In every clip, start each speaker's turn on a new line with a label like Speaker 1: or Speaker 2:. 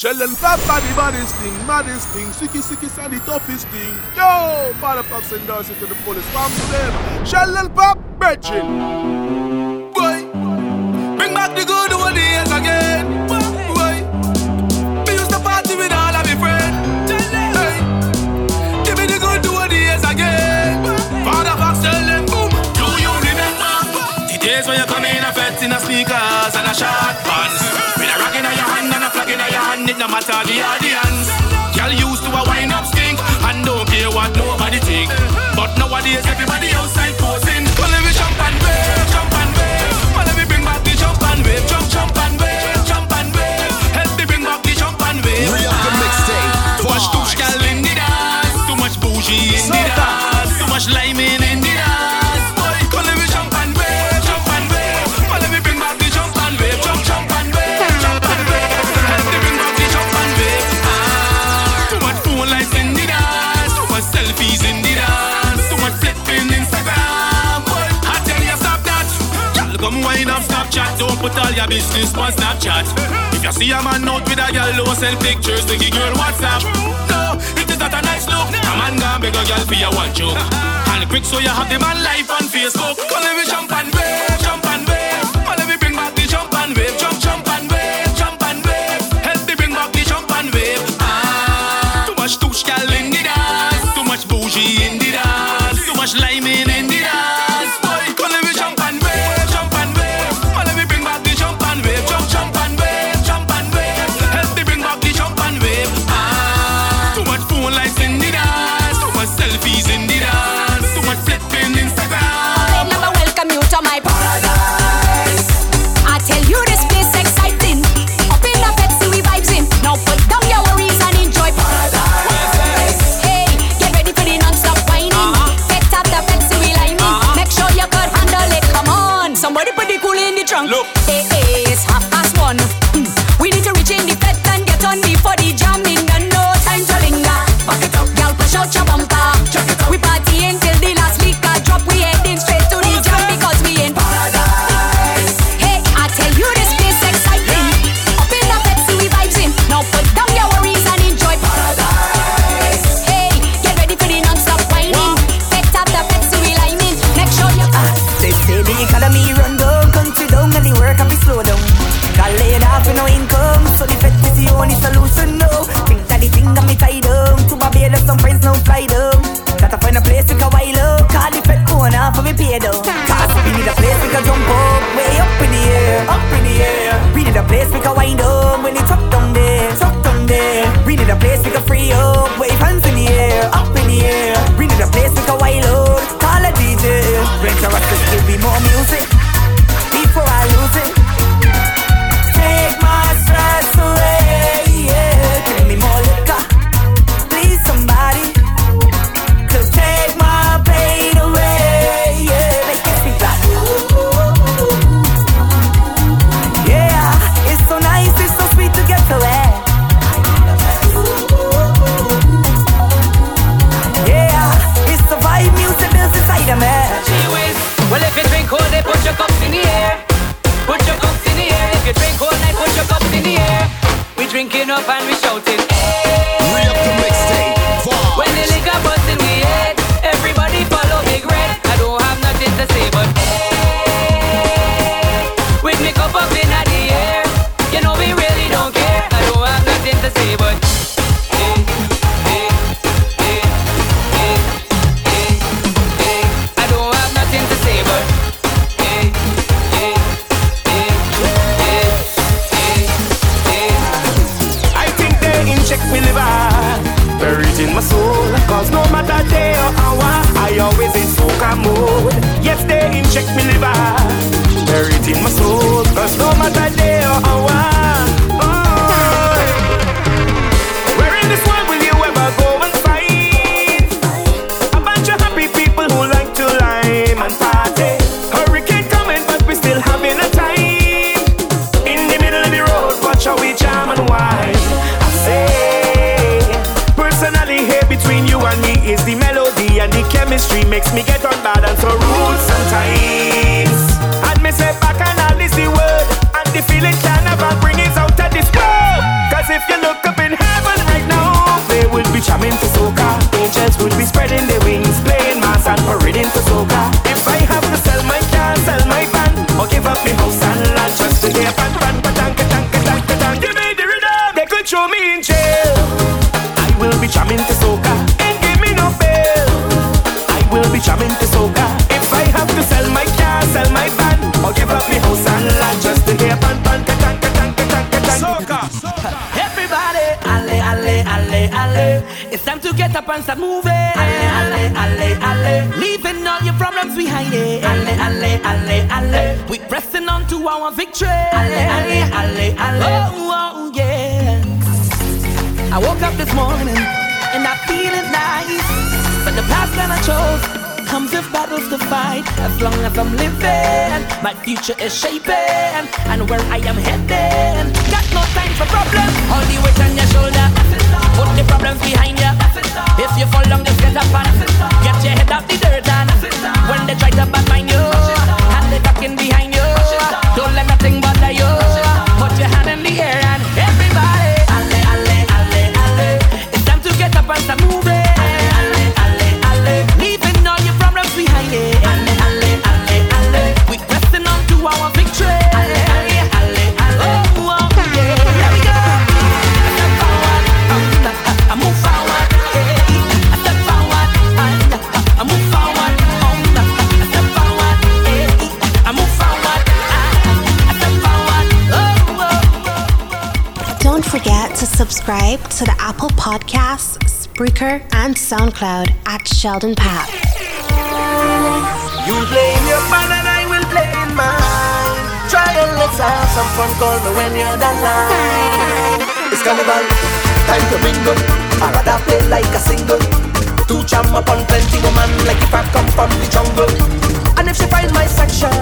Speaker 1: Challenge that body, baddest thing, maddest thing, sicky, sicky, sandy, toughest thing. Yo, father pops and dancing to the fullest. to them. Challenge pop,
Speaker 2: bitchin'. matter the audience. Girl used to a wine up stink and don't care what nobody think. But nowadays everybody outside put all your business on Snapchat. If you see a man out with a girl, don't send pictures to your girl WhatsApp. No, it is not a nice look. A man gone beg a girl for your one joke. And quick so you have the man life on Facebook. Television champagne
Speaker 3: page. It's time to get up
Speaker 4: and
Speaker 5: start moving. Ale, ale, ale, ale. Leaving all your problems behind it. Ale, ale, ale, ale. We pressing on to our victory. Ale, ale, ale, ale. Oh, oh, yeah. I woke up this morning and I'm feeling nice. But the path that I chose comes with battles to fight. As long as I'm living, my future is shaping. And where I am heading, got no time for problems. All the weight on your shoulder, put the problems behind you. If you fall down, just get up and get your head off the dirt. And when they try to bad mind you, and they talking behind
Speaker 6: subscribe to the Apple Podcasts, Spreaker, and SoundCloud at Sheldon Papp.
Speaker 7: You your and I will mine. Try and let's have some fun. Call me when you're done. It's carnival, time to mingle. I rather play like a single. Upon plenty woman like if I come from the jungle. And if she my section,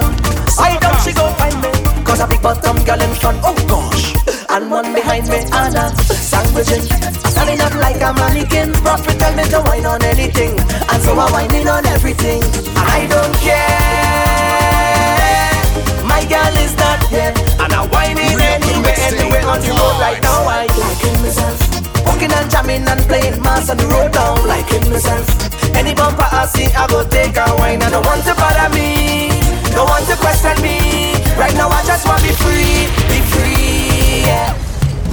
Speaker 7: I don't she go find me. Cause a big bottom girl in front, oh gosh. And one behind me, Anna, sandwiching. Standing up like a mannequin. Profit tell me to wine on anything. And so I'm whining on everything. And I don't care. My girl is not here. And I'm whining anywhere, anywhere on the road right now. I liking myself. Walking and jamming and playing mass on the road down. Liking myself. Any bumper I see, I go take a wine. I don't want to bother me. Don't want to question me. Right now I just want to be free. Be free. Yeah.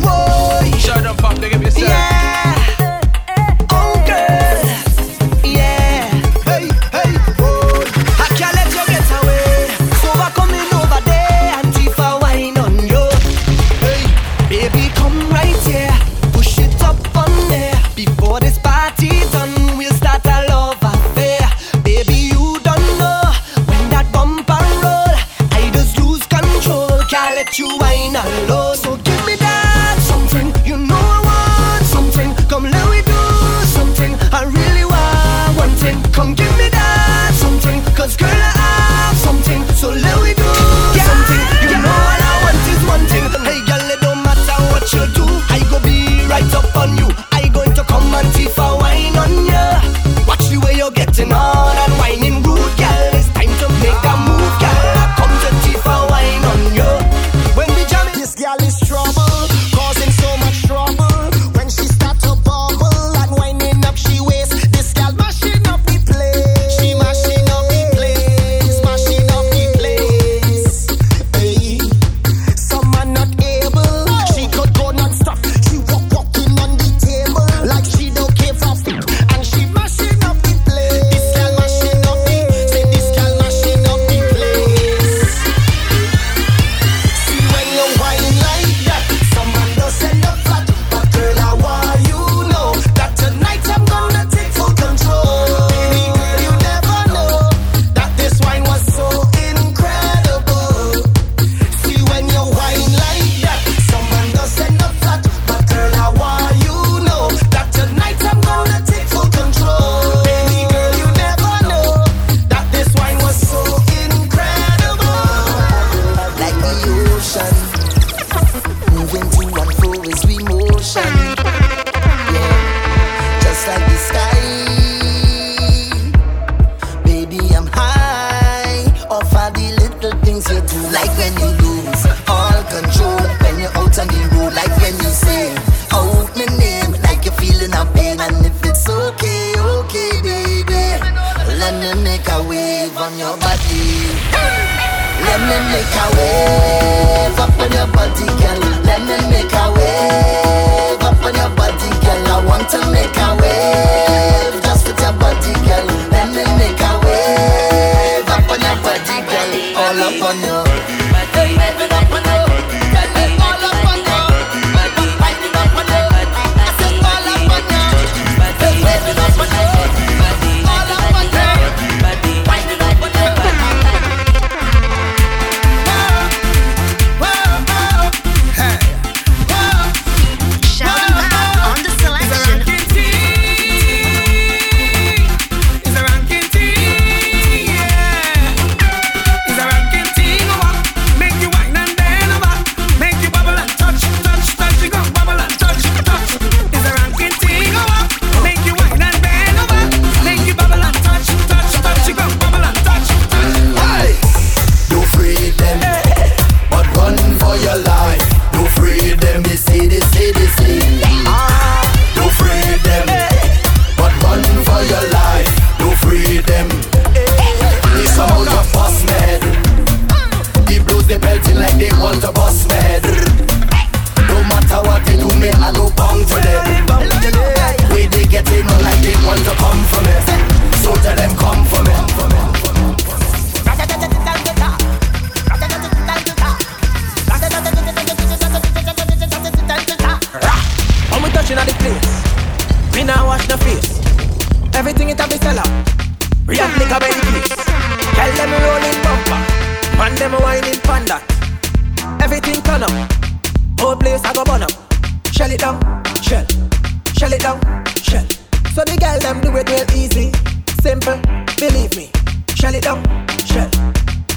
Speaker 7: Whoa.
Speaker 1: Shut up, pop, they give you some.
Speaker 7: Yeah.
Speaker 8: Everything turn up. Whole place I go burn up. Shell it down, shell. Shell it down, shell. So the girl them do it real easy. Simple, believe me. Shell it down, shell.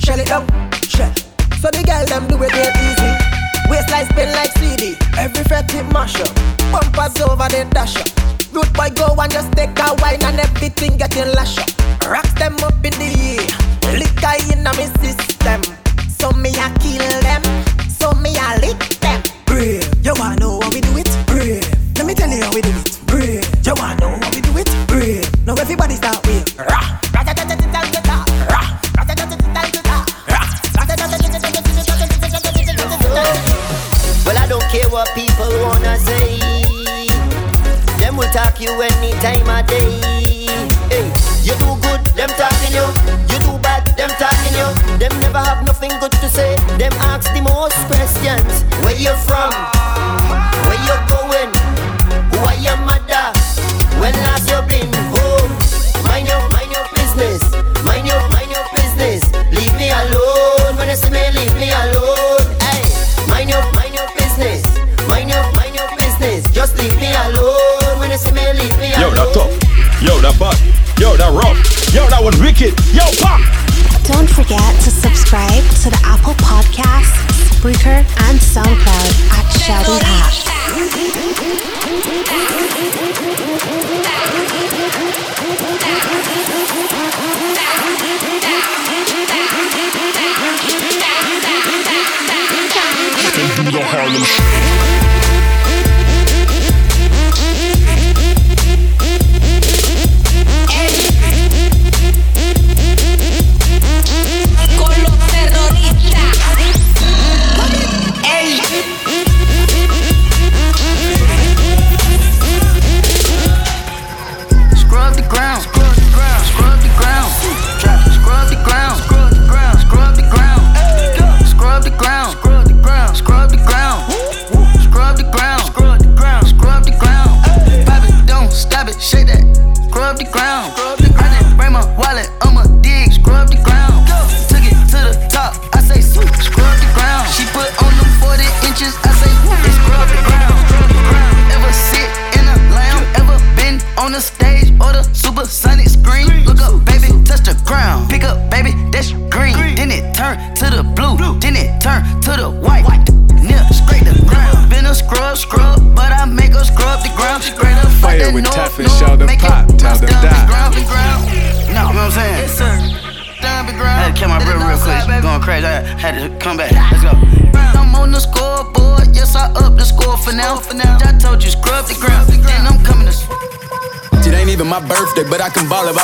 Speaker 8: Shell it down, shell. So the girl them do it real easy. Waistline spin like CD. Every fret it mash up. Bumpers over the dash
Speaker 9: up.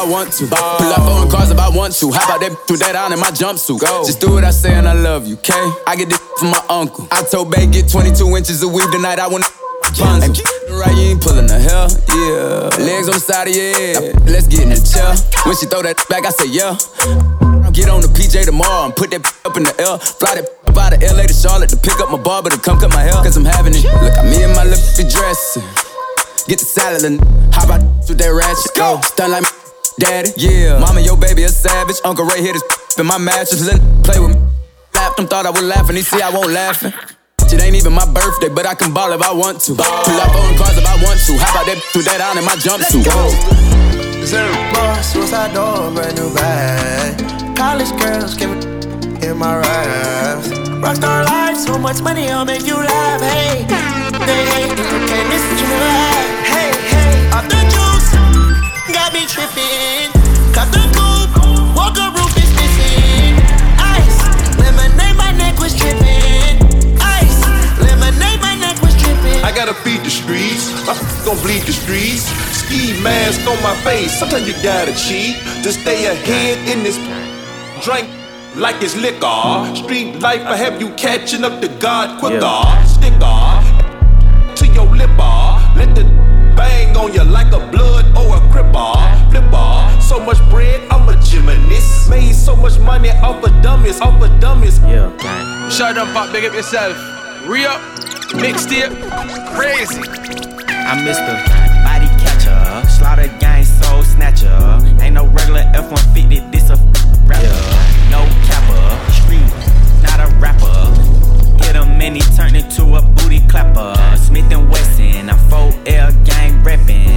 Speaker 9: I
Speaker 10: want to. Pull up on cars if I want to. How about that through that on in my jumpsuit? Go. Just do what I say and I love you, okay? I get this from my uncle. I told Bay get 22 inches of weave tonight. I want Rapunzel. Right, you ain't pulling the hell, yeah. Legs on the side of your head. Let's get in the chair. When she throw that back, I say yeah. Get on the PJ tomorrow and put that up in the L. Fly that up out of LA to Charlotte to pick up my barber to come cut my hair. Cause I'm having it. Look at me and my little dressing. Get the salad and how about with that ratchet? Go. Stun like daddy. Yeah. Mama, your baby a savage. Uncle Ray hit his in my mattress. Let play with me. Laughed him, thought I was laughing. He see I won't laughing. It ain't even my birthday, but I can ball if I want to. Pull up on cars if I want to. How about that with that on in my jumpsuit?
Speaker 8: Boss, suicide door, brand new bag. College girls give it in my raps. Rockstar life, so much money, I'll make you laugh. Hey, they hate okay, this what you never had. Hey, hey, off the juice, got me tripping. Cut the coupe, walk a roof is missing. Ice, lemonade, my neck was tripping. Ice, lemonade, my neck was tripping.
Speaker 1: I gotta feed the streets. My f- gon' bleed the streets. Ski mask on my face. Sometimes you gotta cheat to stay ahead in this drink like it's liquor. Street life, I have you catching up to God quicker. Sticker to your lipper. Let the bang on you like a blood or a cripper. Flipper. So much bread, I'm a gymnast. Made so much money off of dummies, off of dummies.
Speaker 11: Yeah, Shut up, pop, big up yourself. Re up, mixtape, crazy.
Speaker 12: I'm Mr. Body Catcher, Slaughter Gang Soul Snatcher. Ain't no regular F-150, this a rapper. No capper, street, not a rapper. Hit him and he turned into a booty clapper. Smith and Wesson, I'm 4L gang reppin'.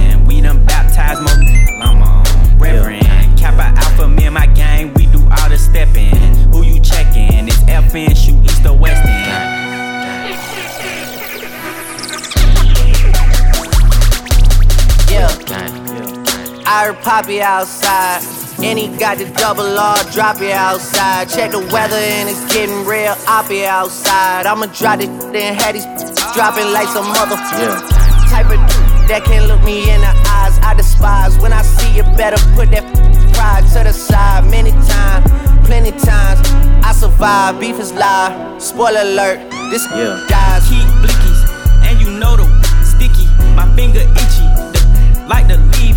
Speaker 13: I heard Poppy outside. And he got the double R, drop it outside. Check the weather and it's getting real I'll be outside. I'ma drop it, then have these dropping like some mother type of that can look me in the eyes. I despise when I see you. Better put that pride to the side. Many times, plenty times, I survive. Beef is live. Spoiler alert, this yeah. dies.
Speaker 12: Keep blickies, and you know the sticky. My finger itchy, the, like the leave hickeys. Your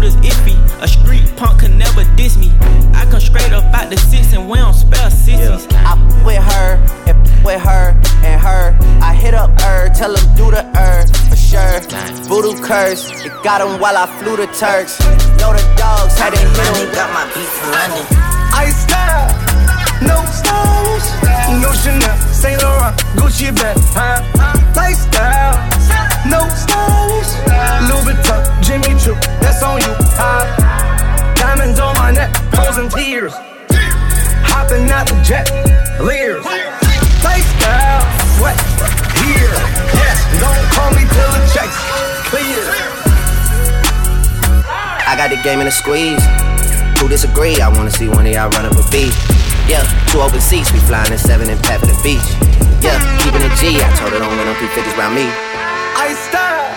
Speaker 12: shooter's iffy. A street punk could never diss me. I come straight up out the six and we don't spell sissies.
Speaker 13: I f- with her, and with her, and her. I hit up her, tell him do the her, for sure. Voodoo curse, it got him while I flew the Turks. Know the dogs had to hit him. Got my beat from London.
Speaker 14: I style, no stylish, no Chanel, uh, Saint Laurent, Gucci bag, huh? Lifestyle, no stylish, Louis Vuitton, Jimmy Choo, that's on you, huh? Diamonds on my neck, frozen tears, hopping out the jet, leers. Lifestyle, what? Here, yes, don't call me till the checks clear.
Speaker 13: I got the game in a squeeze. Who disagree? I wanna see one of y'all run up a beat. Yeah, two open seats, we flying in seven and pat for the beach. Yeah, keeping it G. I told her don't win no 350s round me.
Speaker 14: I style,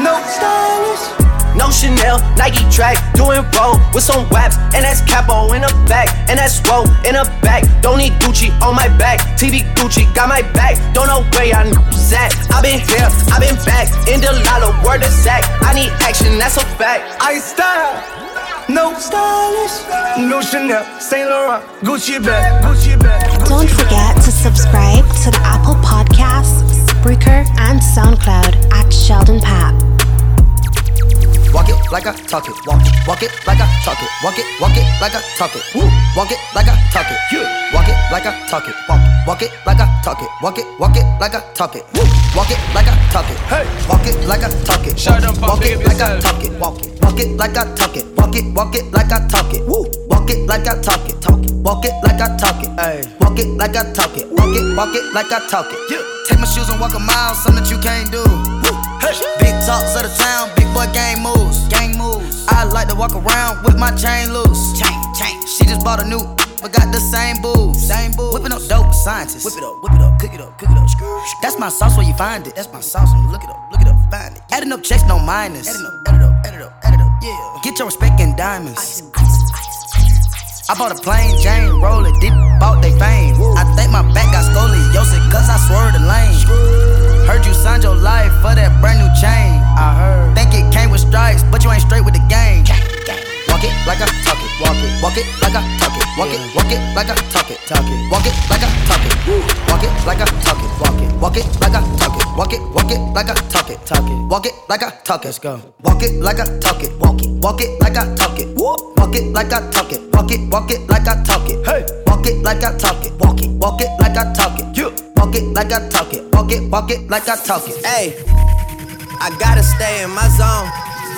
Speaker 14: no stylish.
Speaker 13: No Chanel, Nike track, doing roll with some waps, and that's capo in the back, and that's roll in the back. Don't need Gucci on my back, TV Gucci got my back. Don't know where I at. I been here, I been back, in the lala, word of sack. I need action, that's a fact.
Speaker 14: I style, no stylish, no Chanel, Saint Laurent, Gucci bag, Gucci bag.
Speaker 6: Don't forget to subscribe to the Apple Podcasts, Spreaker, and SoundCloud at Sheldon Papp.
Speaker 15: Walk it like I talk it. Walk it, walk it like I talk it. Walk it, walk it like I talk it. Woo. Walk it like I talk it. Yeah. Walk it like I talk it. Walk it, walk it like I talk it. Walk it, walk it like I talk it. Walk it like I talk it. Hey. Walk it like I talk it.
Speaker 11: Shut up,
Speaker 15: Walk it like I talk it. Walk it, walk it like I talk it. Walk it, walk it like I talk it. Woo. Walk it like I talk it. Talk it. Walk it like I talk it. Hey. Walk it like I talk it. Walk it, walk it like I talk it. Yeah. Take my shoes and walk a mile, something that you can't do. Woo. Hey. Big talks of the town, big boy gang moves. Gang moves. I like to walk around with my chain loose. Chain, chain. She just bought a new, but got the same booze. Same booze. Whipping up dope scientists. Whip it up, whip it up, cook it up, cook it up. That's my sauce where you find it. That's my sauce when you look it up, look it up, find it. Adding up checks, no minus. Adding up, add it up, add it up, add it up. Yeah. Get your respect in diamonds. Ice, ice, ice, I bought a plain Jane roller, did bought they fame. I think my back got scoliosis, cause I swerved the lane. Heard you signed your life for that brand new chain. I heard. Think it came with stripes, but you ain't straight with the game. Walk it like I talk it, walk it, walk it like I talk it, walk it, walk it like I talk it, talk it, walk it like I talk it, walk it like I talk it, walk it, walk it like I talk it, walk it, walk it like I talk it, talk it, walk it like I talk it. Let's go. Walk it like I talk it, walk it, walk it like I talk it, walk it like I talk it, walk it, walk it like I talk it, hey, walk it like I talk it, walk it, walk it like I talk it, yeah, walk it like I talk it, walk it, walk it like I talk it.
Speaker 13: Hey, I gotta stay in my zone.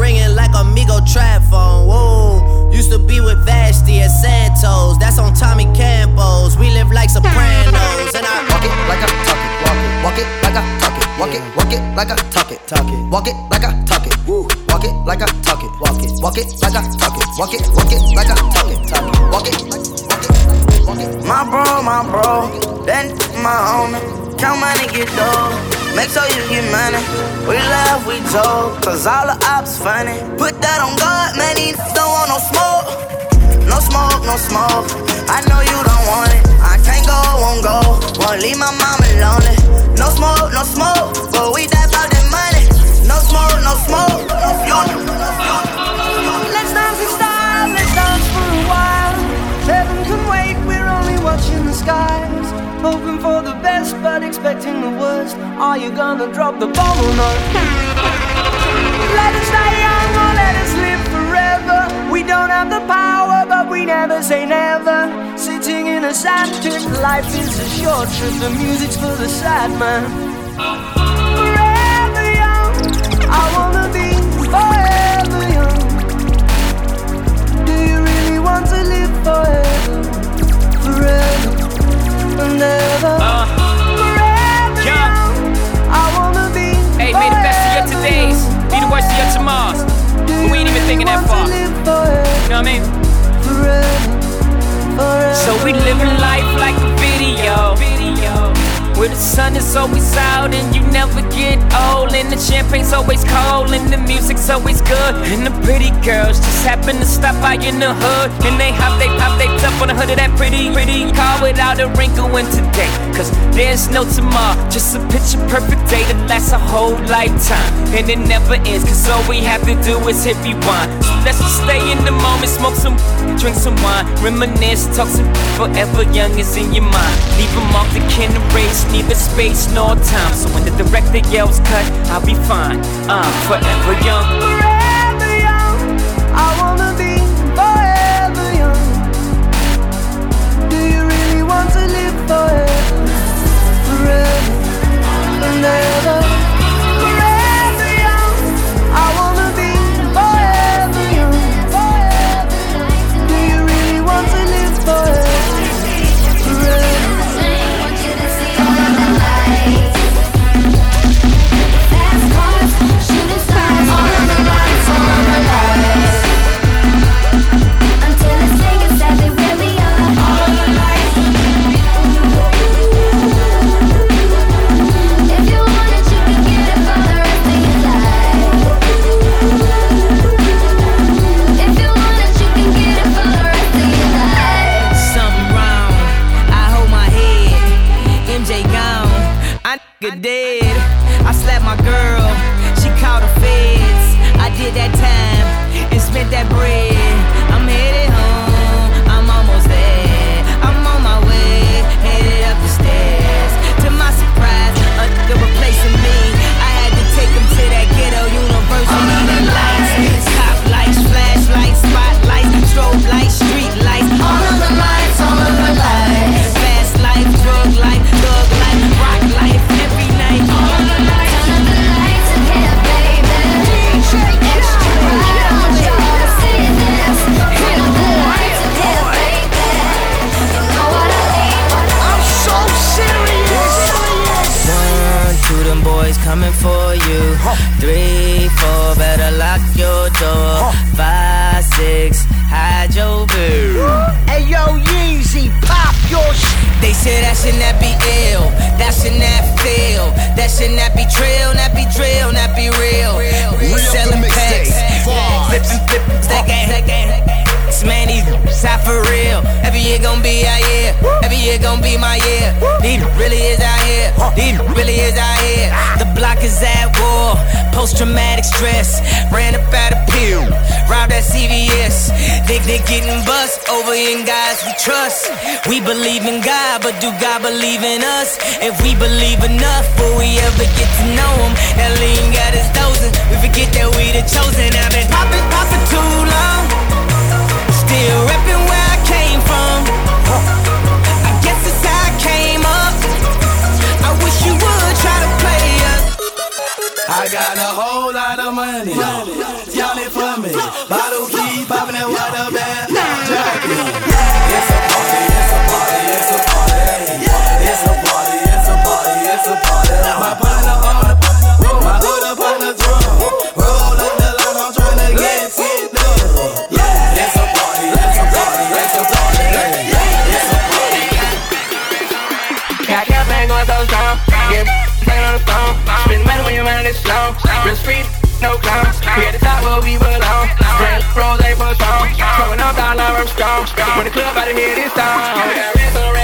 Speaker 13: ringing like Amigo trap phone. Whoa, used to be with Vashti at Santos. That's on Tommy Campos. We live like Sopranos, and I
Speaker 15: walk it like I talk it, walk it, walk it like I talk it, walk it, walk it like I talk it, talk it, walk it like I talk it, woo, walk it like I talk it, walk it, walk it like I talk it, walk it, walk it like I talk it, talk it, walk it, walk it.
Speaker 9: My bro, my bro, then my homie. Count money, get dough. Make sure you get money. We laugh, we joke, cause all the ops funny. Put that on God, man, he don't want no smoke. No smoke, no smoke. I know you don't want it. I can't go, won't go. Won't leave my mama lonely. No smoke, no smoke, but we that about that money. No smoke, no smoke.
Speaker 16: No smoke. Hoping for the best, but expecting the worst. Are you gonna drop the bomb or not? Let us die young or let us live forever. We don't have the power, but we never say never. Sitting in a sand pit, life is a short trip. The music's for the sad man. Forever young, I wanna be forever young. Do you really want to live forever? Forever ever. Uh, forever. I wanna be
Speaker 17: Hey, may the best of your todays be the worst of your tomorrows. But we ain't even thinking that far. You know what I mean? So we living life like a video. Where the sun is always out and you never get old. And the champagne's always cold and the music's always good. And the pretty girls just happen to stop by in the hood. And they hop, they pop, they up on the hood of that pretty, pretty car without a wrinkle in today. Cause there's no tomorrow, just a picture perfect day that lasts a whole lifetime. And it never ends, cause all we have to do is hit rewind. So let's just stay in the moment, smoke some, drink some wine, reminisce, talk some forever young is in your mind. Leave them off the can erase, neither space nor time. So when the director yells cut, I'll be fine. I'm forever young.
Speaker 16: Forever young, I wanna be forever young. Do you really want to live forever? Forever.
Speaker 17: Every
Speaker 12: year gon' be our year. Every year gon' be my year. These really is out here. These really is out here. The block is at war. Post traumatic stress. Ran up out of pill. Robbed at CVS. They, they getting bust over in guys we trust. We believe in God, but do God believe in us? If we believe enough, will we ever get to know Him? That lean got us dozing. We forget that we the chosen. I've been popping, popping too long. Still repping I
Speaker 18: got a whole lot of money. Y'all it for me. Bottle keep popping that water. Jackie. It's a party, it's a party, it's a party. It's a party, it's a party, it's a party. My partner on the my. Roll up the line, I'm get it done. Yeah, it's a party, it's a party, it's a party. It's a party.
Speaker 19: Got bang strong. Get playing on the phone. Spend money when your mind is We belong. Brand rose, they push strong. Throwing up dollar, I'm strong. strong. When the club out of here, this time.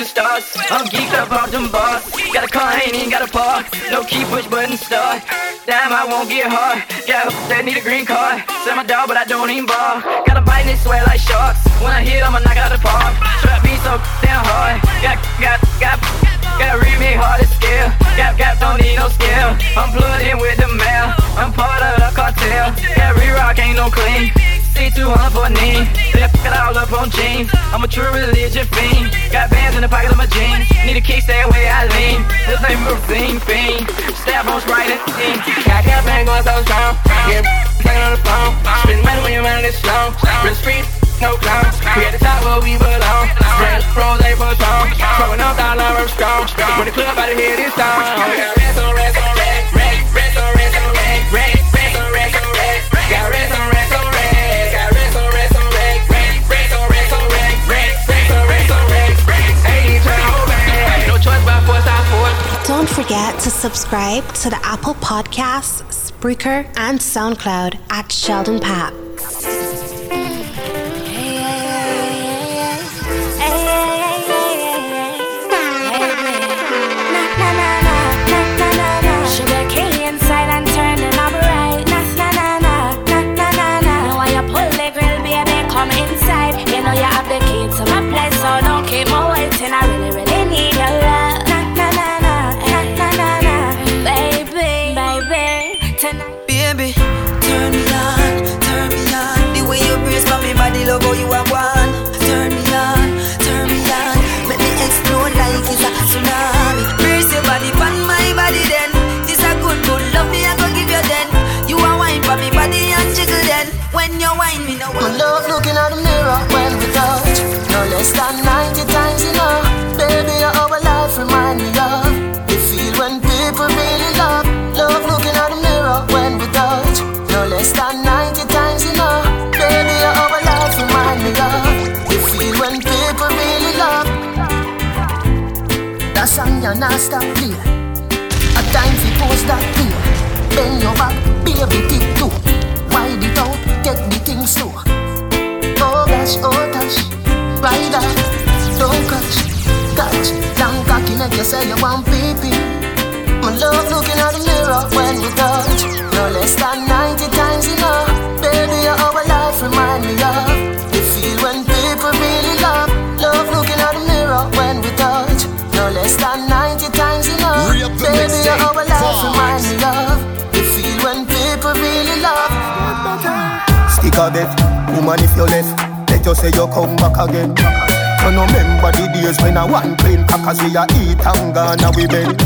Speaker 20: The stars. I'm geeked up off them bars. Got a car, ain't even got a park. No key, push button, start. Damn, I won't get hard. Got a that need a green card. Sell my dog, but I don't even ball. Got a bite and it sweat like sharks. When I hit, I'ma knock out the park. Trap beat so damn hard. Got, got, got. Got read me hard to scale. Gap, gap, don't need no scale. I'm plugged in with the mail. I'm part of the cartel. Every rock ain't no clean. C200 for a knee. They fuck it all up on jeans. I'm a true religion fiend. Got bands in the pocket of my jeans. Need a kickstand way I lean. This ain't routine fiend. Stab on Sprite and steam.
Speaker 19: Got cat bang going so strong. Get playing on the phone. Spend money when your mind is slow. Real street, no clown. We at the top where we belong. Red rose for strong. Throwing up dollar I'm strong. When the club out of here this time. Oh, Got rest on rest on rest. Rest on rest on rest. Rest on rest on rest. Got rest on rest on rest.
Speaker 6: Forget to subscribe to the Apple Podcasts, Spreaker, and SoundCloud at Sheldon
Speaker 21: Papp. When you
Speaker 22: wine me, no
Speaker 23: My love looking at the mirror when we touch. No less than 90 times enough. Baby, you're our life, remind me of. The feel when people really love. Love looking at the mirror when we touch. No less than 90 times enough. Baby, you're our life, remind me of. The feel when people really love. That song you're not stop play. A time fi post that play. Bend your back, baby, tick too. Oh gosh, oh gosh, rider, don't catch, catch. Long cocky make you say you want pee My love looking at the mirror when we touch. No less than 90 times enough. Baby, you're our life, remind me of. The feel when people really love. Love looking at the mirror when we touch. No less than 90 times enough. Baby,
Speaker 24: mixtape.
Speaker 23: you're our life, remind me of. The feel when people really love.
Speaker 25: Stick a bet, woman if you left, let you say you come back again. You no remember the days when I one plain crackers we a eat and gone we bend.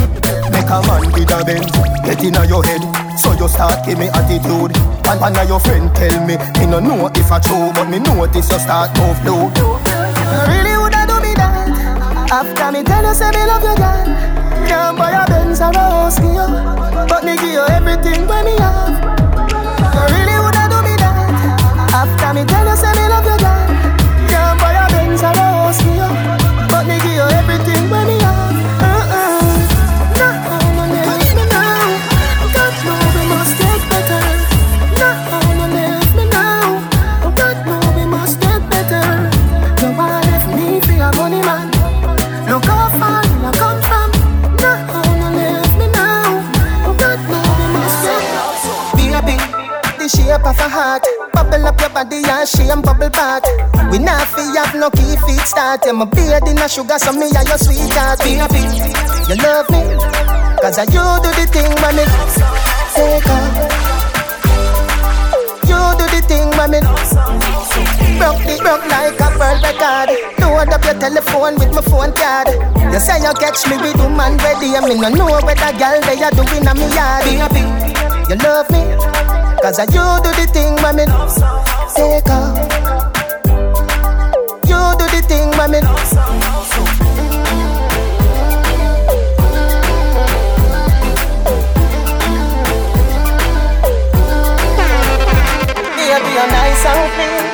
Speaker 25: Make a man with a bend, get inna your head, so you start give me attitude. And one of your friend tell me, me no know if I true, but me notice you start move low.
Speaker 23: Really woulda do me that After me tell you say me love you girl Can't buy a Benz or a house for you But me give you everything when me have You really woulda do me that After me tell you say me buy a Benz or a house for you. But me give you everything feet start. Yeah, my beard in a sugar, so me and your sweetheart. Baby, you love me. Cause I you do the thing me take off. You do the thing me Broke the broke like a world record Load up your telephone with my phone card You say you catch me with woman ready I mean I know where the girl they are doing on me yard Baby, you love me Cause I you do the thing me Take off You do the thing when me Baby, you're nice and clean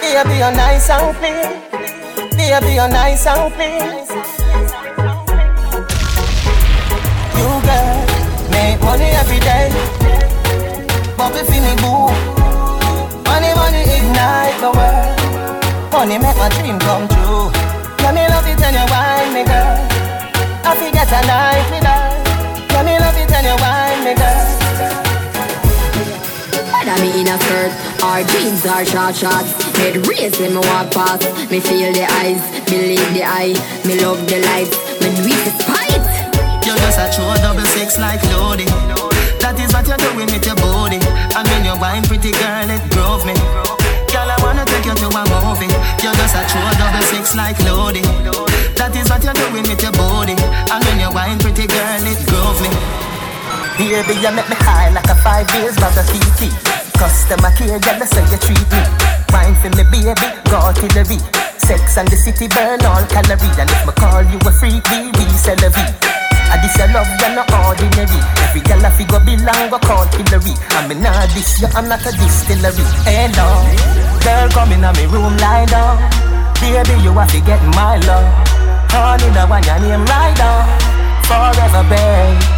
Speaker 23: Baby, you're nice and clean
Speaker 7: you're nice. You girl, make money every day. Bobby Finny boo. Money, money ignite the world. Money make my dream come true. Let me love it when you wine me, girl. I forget a night with her. Let me love it when you wine me, girl.
Speaker 3: Me in a skirt or jeans or short shorts Head race when me walk past Me feel the eyes, believe the eye Me love the lights, me do it
Speaker 7: Baby, you make me high like a five years of TT. Customer care, girl, that's how you treat me. Wine for me, baby, go artillery. Sex and the city burn all calorie. And if me call you a freak, we resell a V. I this your love, you're not ordinary. Every girl I figure belong, go call Hillary. I mean, nah, this you, I'm not a distillery. Hello, girl, come in me room, lie down. Baby, you have to get my love. Honey, the one your name right down. Forever, babe.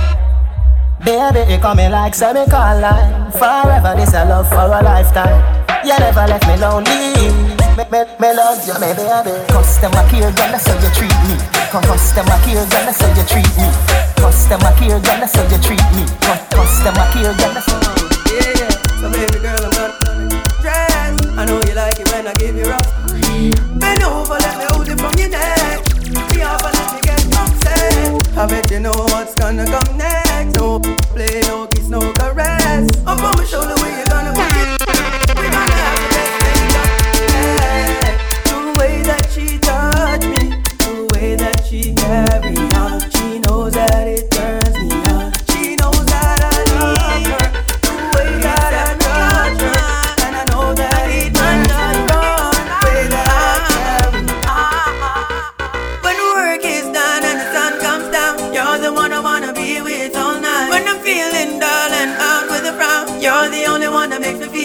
Speaker 7: Baby, you coming like semicolon. Line. Forever, this a love for a lifetime. You never left me lonely. Me, me, me love you, me baby. Customer care, girl, that's how you treat me. Customer care, girl, that's how you treat me. Customer care, girl, that's how you treat me. Customer care, girl, that's how
Speaker 26: Yeah, yeah. So baby girl, I'm not dress. I know you like it when I give you rough. Bend over, let me hold it from your neck. Be up I bet you know what's gonna come next. No play, no kiss, no caress. Up on my shoulder, where you gonna put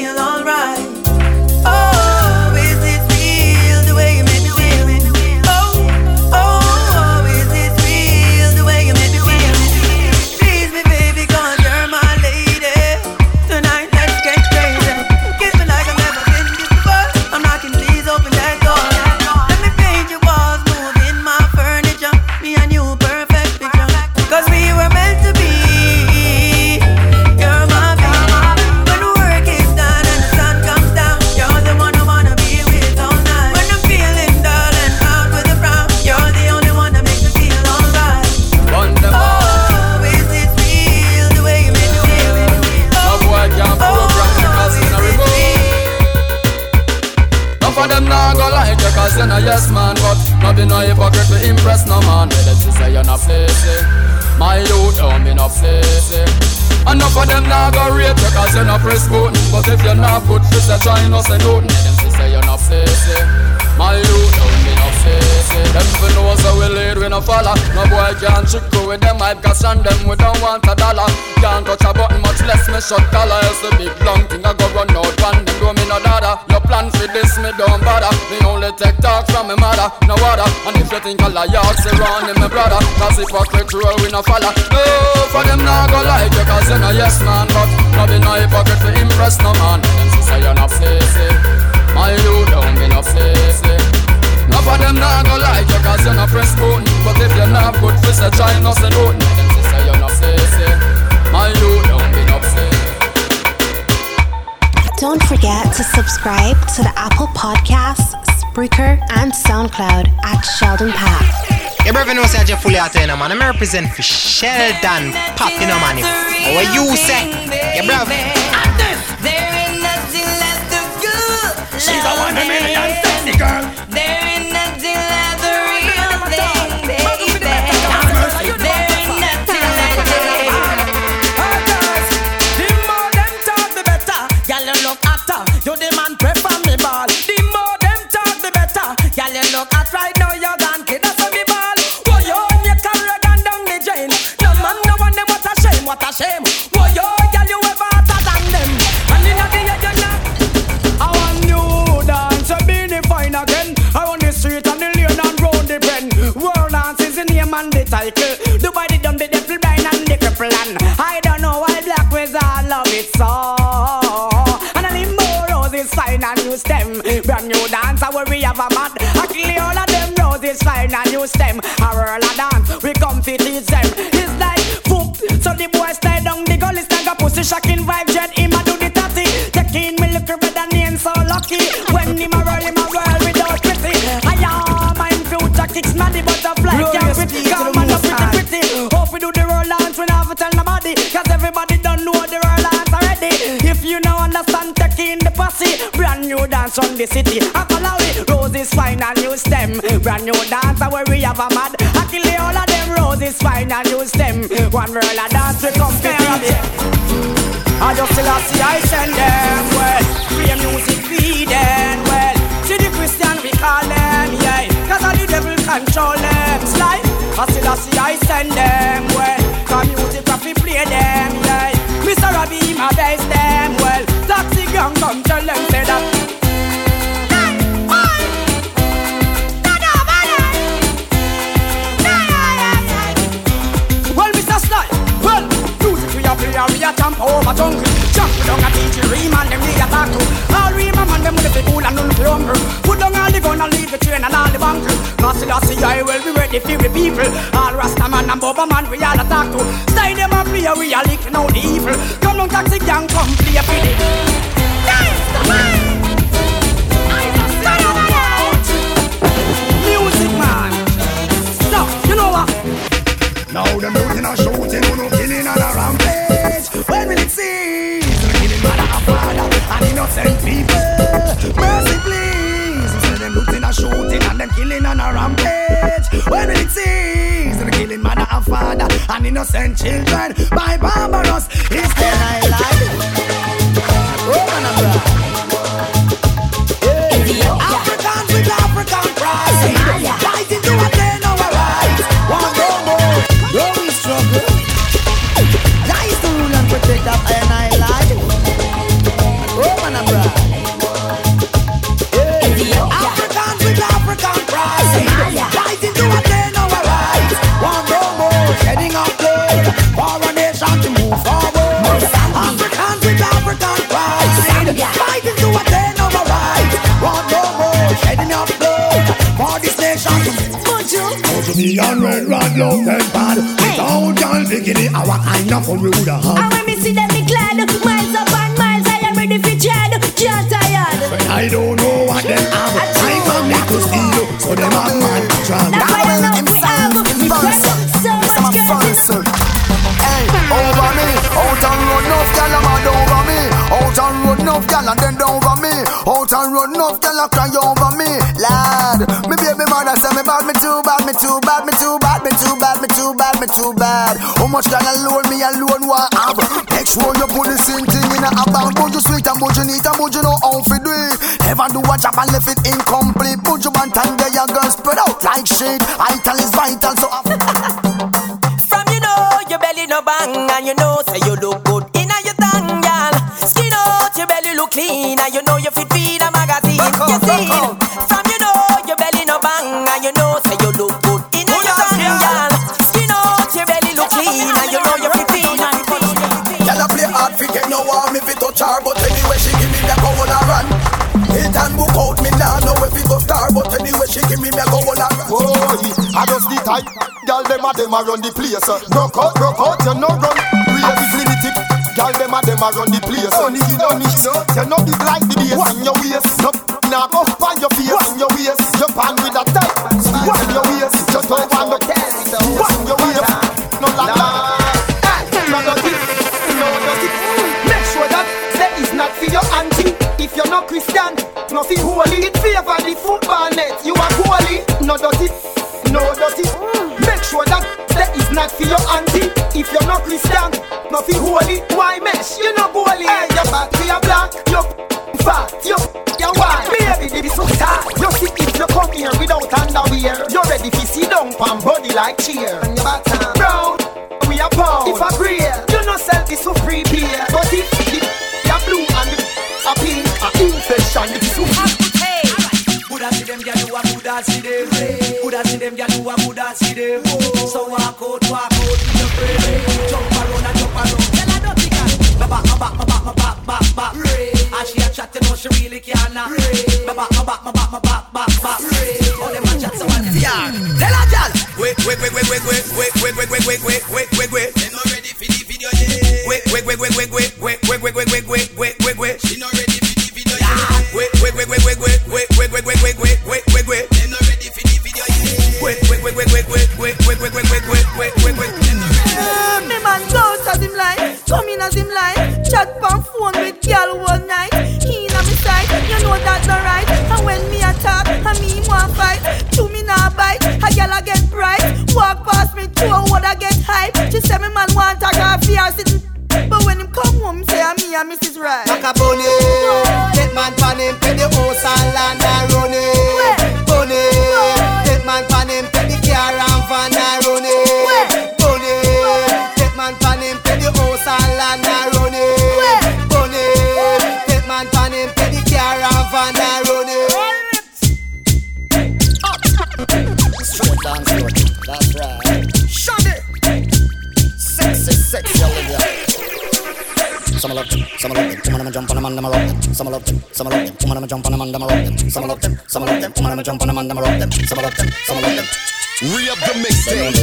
Speaker 26: feel alright.
Speaker 27: Shut collar Else the big long thing. I go run out one them do me no dada. Your plan for this me don't bother. Me only take talk from me mother. No water. And if you think liar say run in me brother. Cause hypocrite roll we no follow. No for them nah go like you cause you no yes man But no be no hypocrite to impress no man
Speaker 6: subscribe to the Apple Podcasts, Spreaker, and SoundCloud at Sheldon Papp.
Speaker 22: Your brother knows that you're fully out there, man. I'm represent for Sheldon Papp, you know, man. What you say? Your brother.
Speaker 2: She's a one million sexy girl.
Speaker 28: Actually all of them roses fine and new stem. A whirl a dance we come to teach them. It's like boom. So the boy stay down the gully stand a pussy shocking vibe jet him new dance from the city. Akalawi, roses fine and new stem. Brand new dance where we have a mad. Actually all of them roses fine and new stem. One roll a dance we come I just still see I send them well. Free music feeding well. See the Christian we call them, yeah. Cause all the devil control them. Slide. I still see I send them well. Come music we play them, yeah. Mr. Robbie, my best them well. Taxi gang come tell them say that. Jump over jungle. Jump down a teach you ream and them we a talk to. All ream a man them with the cool and none for humble. Put down all the gun and leave the train and all the bunker. Cause I see I will be ready for the people. All Rasta man and Boba man we all a talk to. Stay them a play we a licking out the evil. Come on taxi gang come play for the. Music man. Stop, you know what?
Speaker 25: Now them looting innocent people. Mercy please. Instead them looting and shooting and them killing on a rampage. When it cease? The killing mother and father and innocent children by barbarous is their Oh, man, I'm Go me and red rod love them bad Without y'all bikini Our kind of a rude
Speaker 3: uh-huh.
Speaker 25: And
Speaker 3: when me see them me glad. Miles up and miles I am ready for Chad Can't tired.
Speaker 25: When I don't know what them have I come me to steal So them a man drag
Speaker 3: That's why you know we have We press so much girls
Speaker 29: Hey, over me, out and run enough gal a mad over me. Out and run enough gal and then over me. Out and run enough gal a cry much gal alone me alone want have? Make sure you put the same thing in a bag. But you sweet and but you neat and but you know how to do it. Never do a job and left it incomplete. Put your band and get your girl spread out like shit. Vital is vital, so.
Speaker 11: From you know your belly no bang and you know say you look good in a your tongue, girl. Skin out your belly look clean and you know you fit feed a magazine. You see,
Speaker 23: I just the type. Girl them a them a run the place. Uh, broke out, broke out, you no run. The limit it Girl them a them a run the place. Uh, Only you know me, you know big like the bass On your waist, no Now go
Speaker 30: past me, two a would I get hype. She say me man want a or sitting. But when him come home, say I'm me and Mrs. Right.
Speaker 31: Macaroni, take man pan him, pay the house and land and run
Speaker 15: some love them, some of them jump on them and them rock them. Some love them, some love them, some of jump on them and them rock them. Some love them, some love them, some of jump on them and them rock them. Some love them, some love them.
Speaker 32: Re-up the mixtape.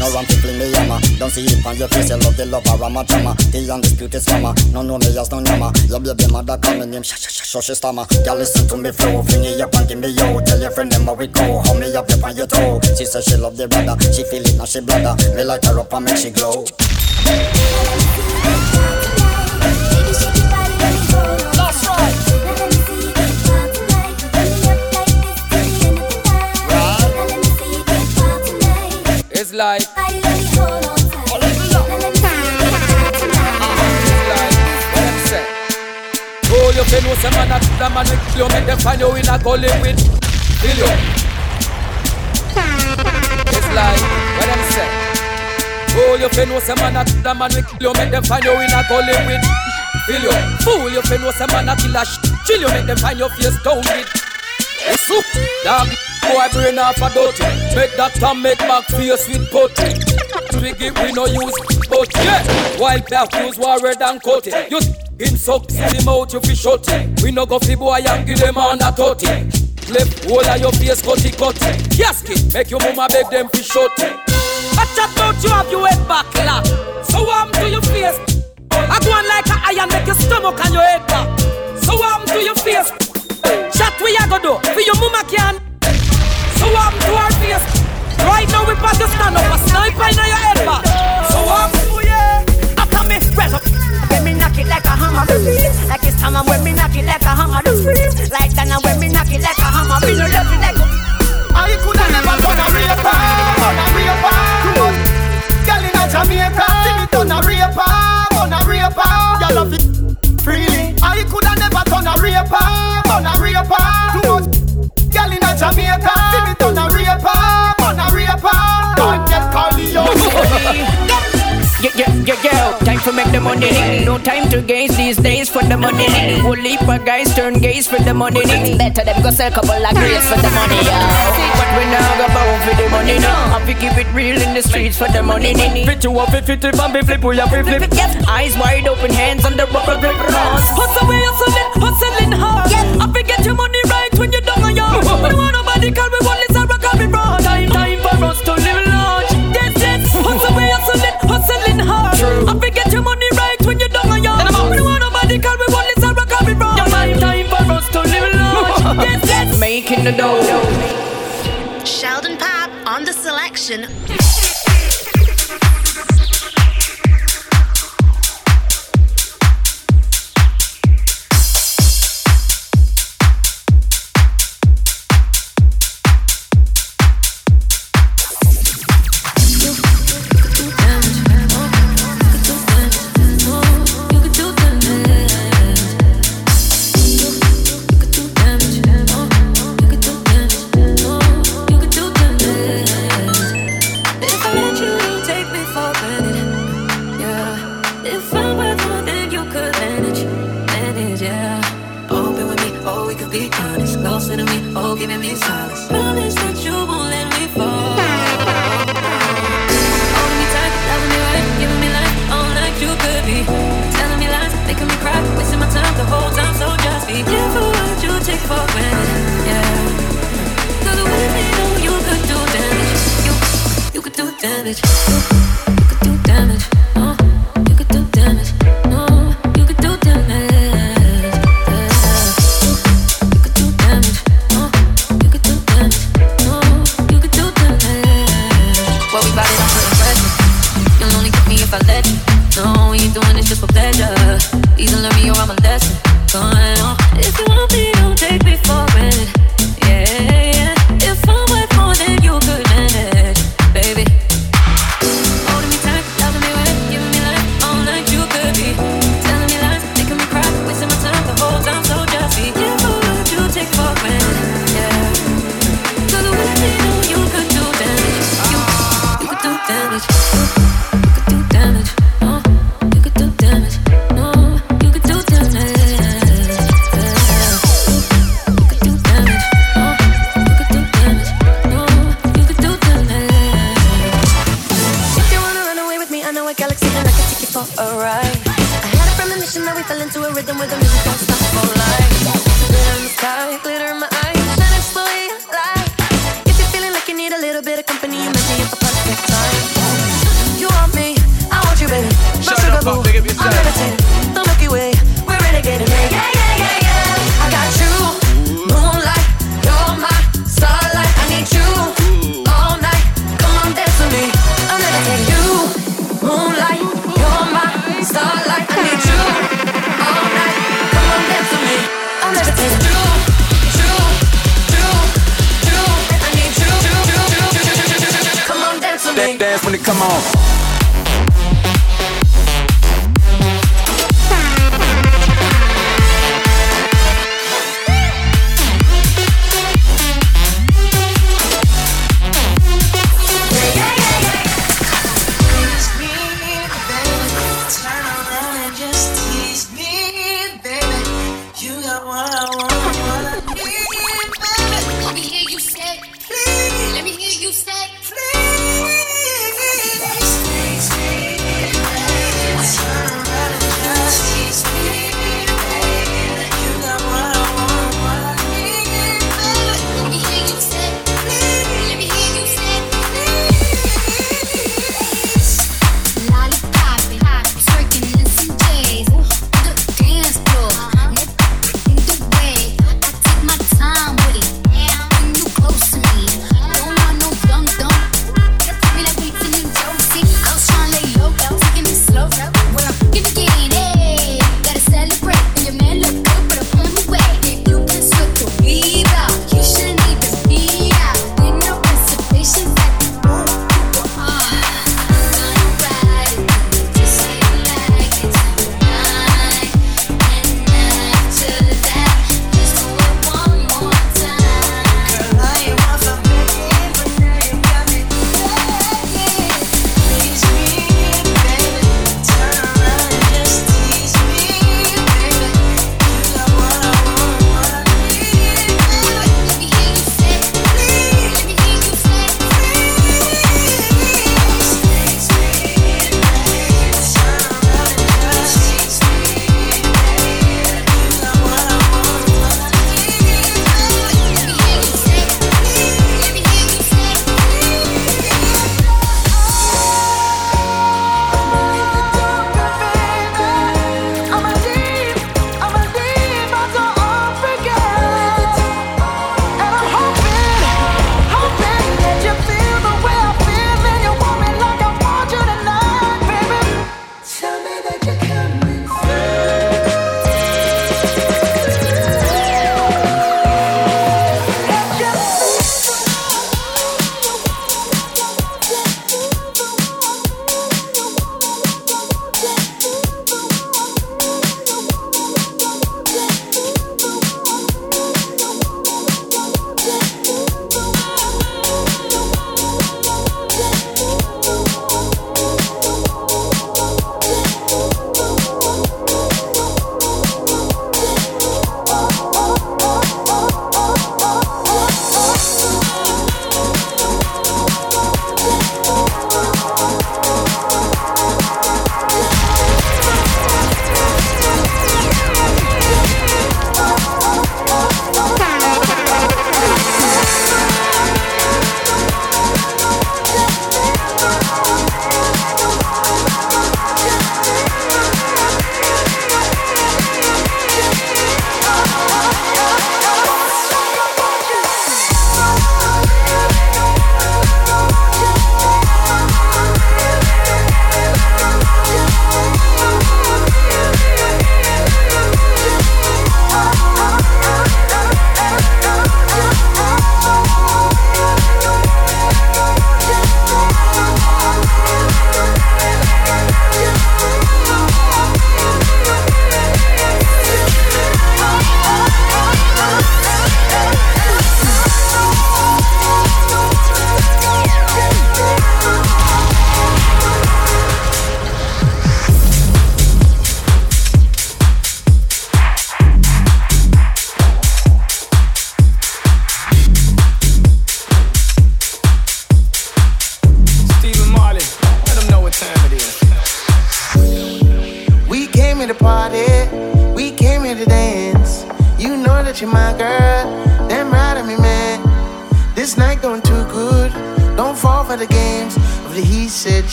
Speaker 15: No to fling me hammer. Don't see it on your face. You love the lover, I'm a drama. The undisputed slammer. No know me as no yammer. Your baby mother call me name. Shh shh shh shh she stammer. Girl listen to me flow. Fling it up and give me yo. Tell your friend them how we go. Hold me up up on your toe. She say she love the brother. She feel it now she bladder. Me light her up and make she glow.
Speaker 33: It's like Oh, you feel no say man a the man with you make them find you in a gully with Feel you. It's like what them say Oh, you feel no say man a the man with you make them find you in a gully with Feel you. Fool, you feel no say man a kill a sh- Chill you make them find your face down with It's soup, dog Boy brain off a dirty Make that time make back face with putty Twiggy we no use but yeah. While back use warrior than coating You him suck see him out you fi shut. We no go fi boy and give them on a totty Left whole of your face cutty cutty Casket make your mama beg them fi shut I chat about you have your head back la So warm to your face. I go on like a iron make your stomach and your head back. So warm to your face. Chat we a go do for your mama can So warm to our face Right now we pass the stand up a sniper in your head back So warm to oh, yeah.
Speaker 5: After me rev up. When me knock it like a hammer. Like it's time when me knock it like a hammer. Like that now when me knock it like a hammer. Me no love it like a
Speaker 23: I coulda never done a raper, done a raper. Girl inna Jamaica, sing it on a raper, on a raper. Girl love it. Freely. I coulda never done a raper, done a raper. Too much girl inna Jamaica,
Speaker 5: Yeah, yeah, yeah, yeah. Time for make the money. No time to gaze these days for the money. Whole heap of guys turn gaze for the money. Better them go sell couple of grades for the money, yo. But we now go bound for the money now. Have to keep it real in the streets for the money. Fit you up, fit it, and be flip, we have flip, flip. Eyes wide open, hands on the rubber grip cross. Hustle, we hustling, hustling hard. I forget your money right when you're down on your. We don't want nobody call we want I forget your money right when you're down on your. We don't want nobody call we want this a rock and we broad. Time, time for us to live large. Yes, yes. Making the dough.
Speaker 34: Sheldon Papp on the selection.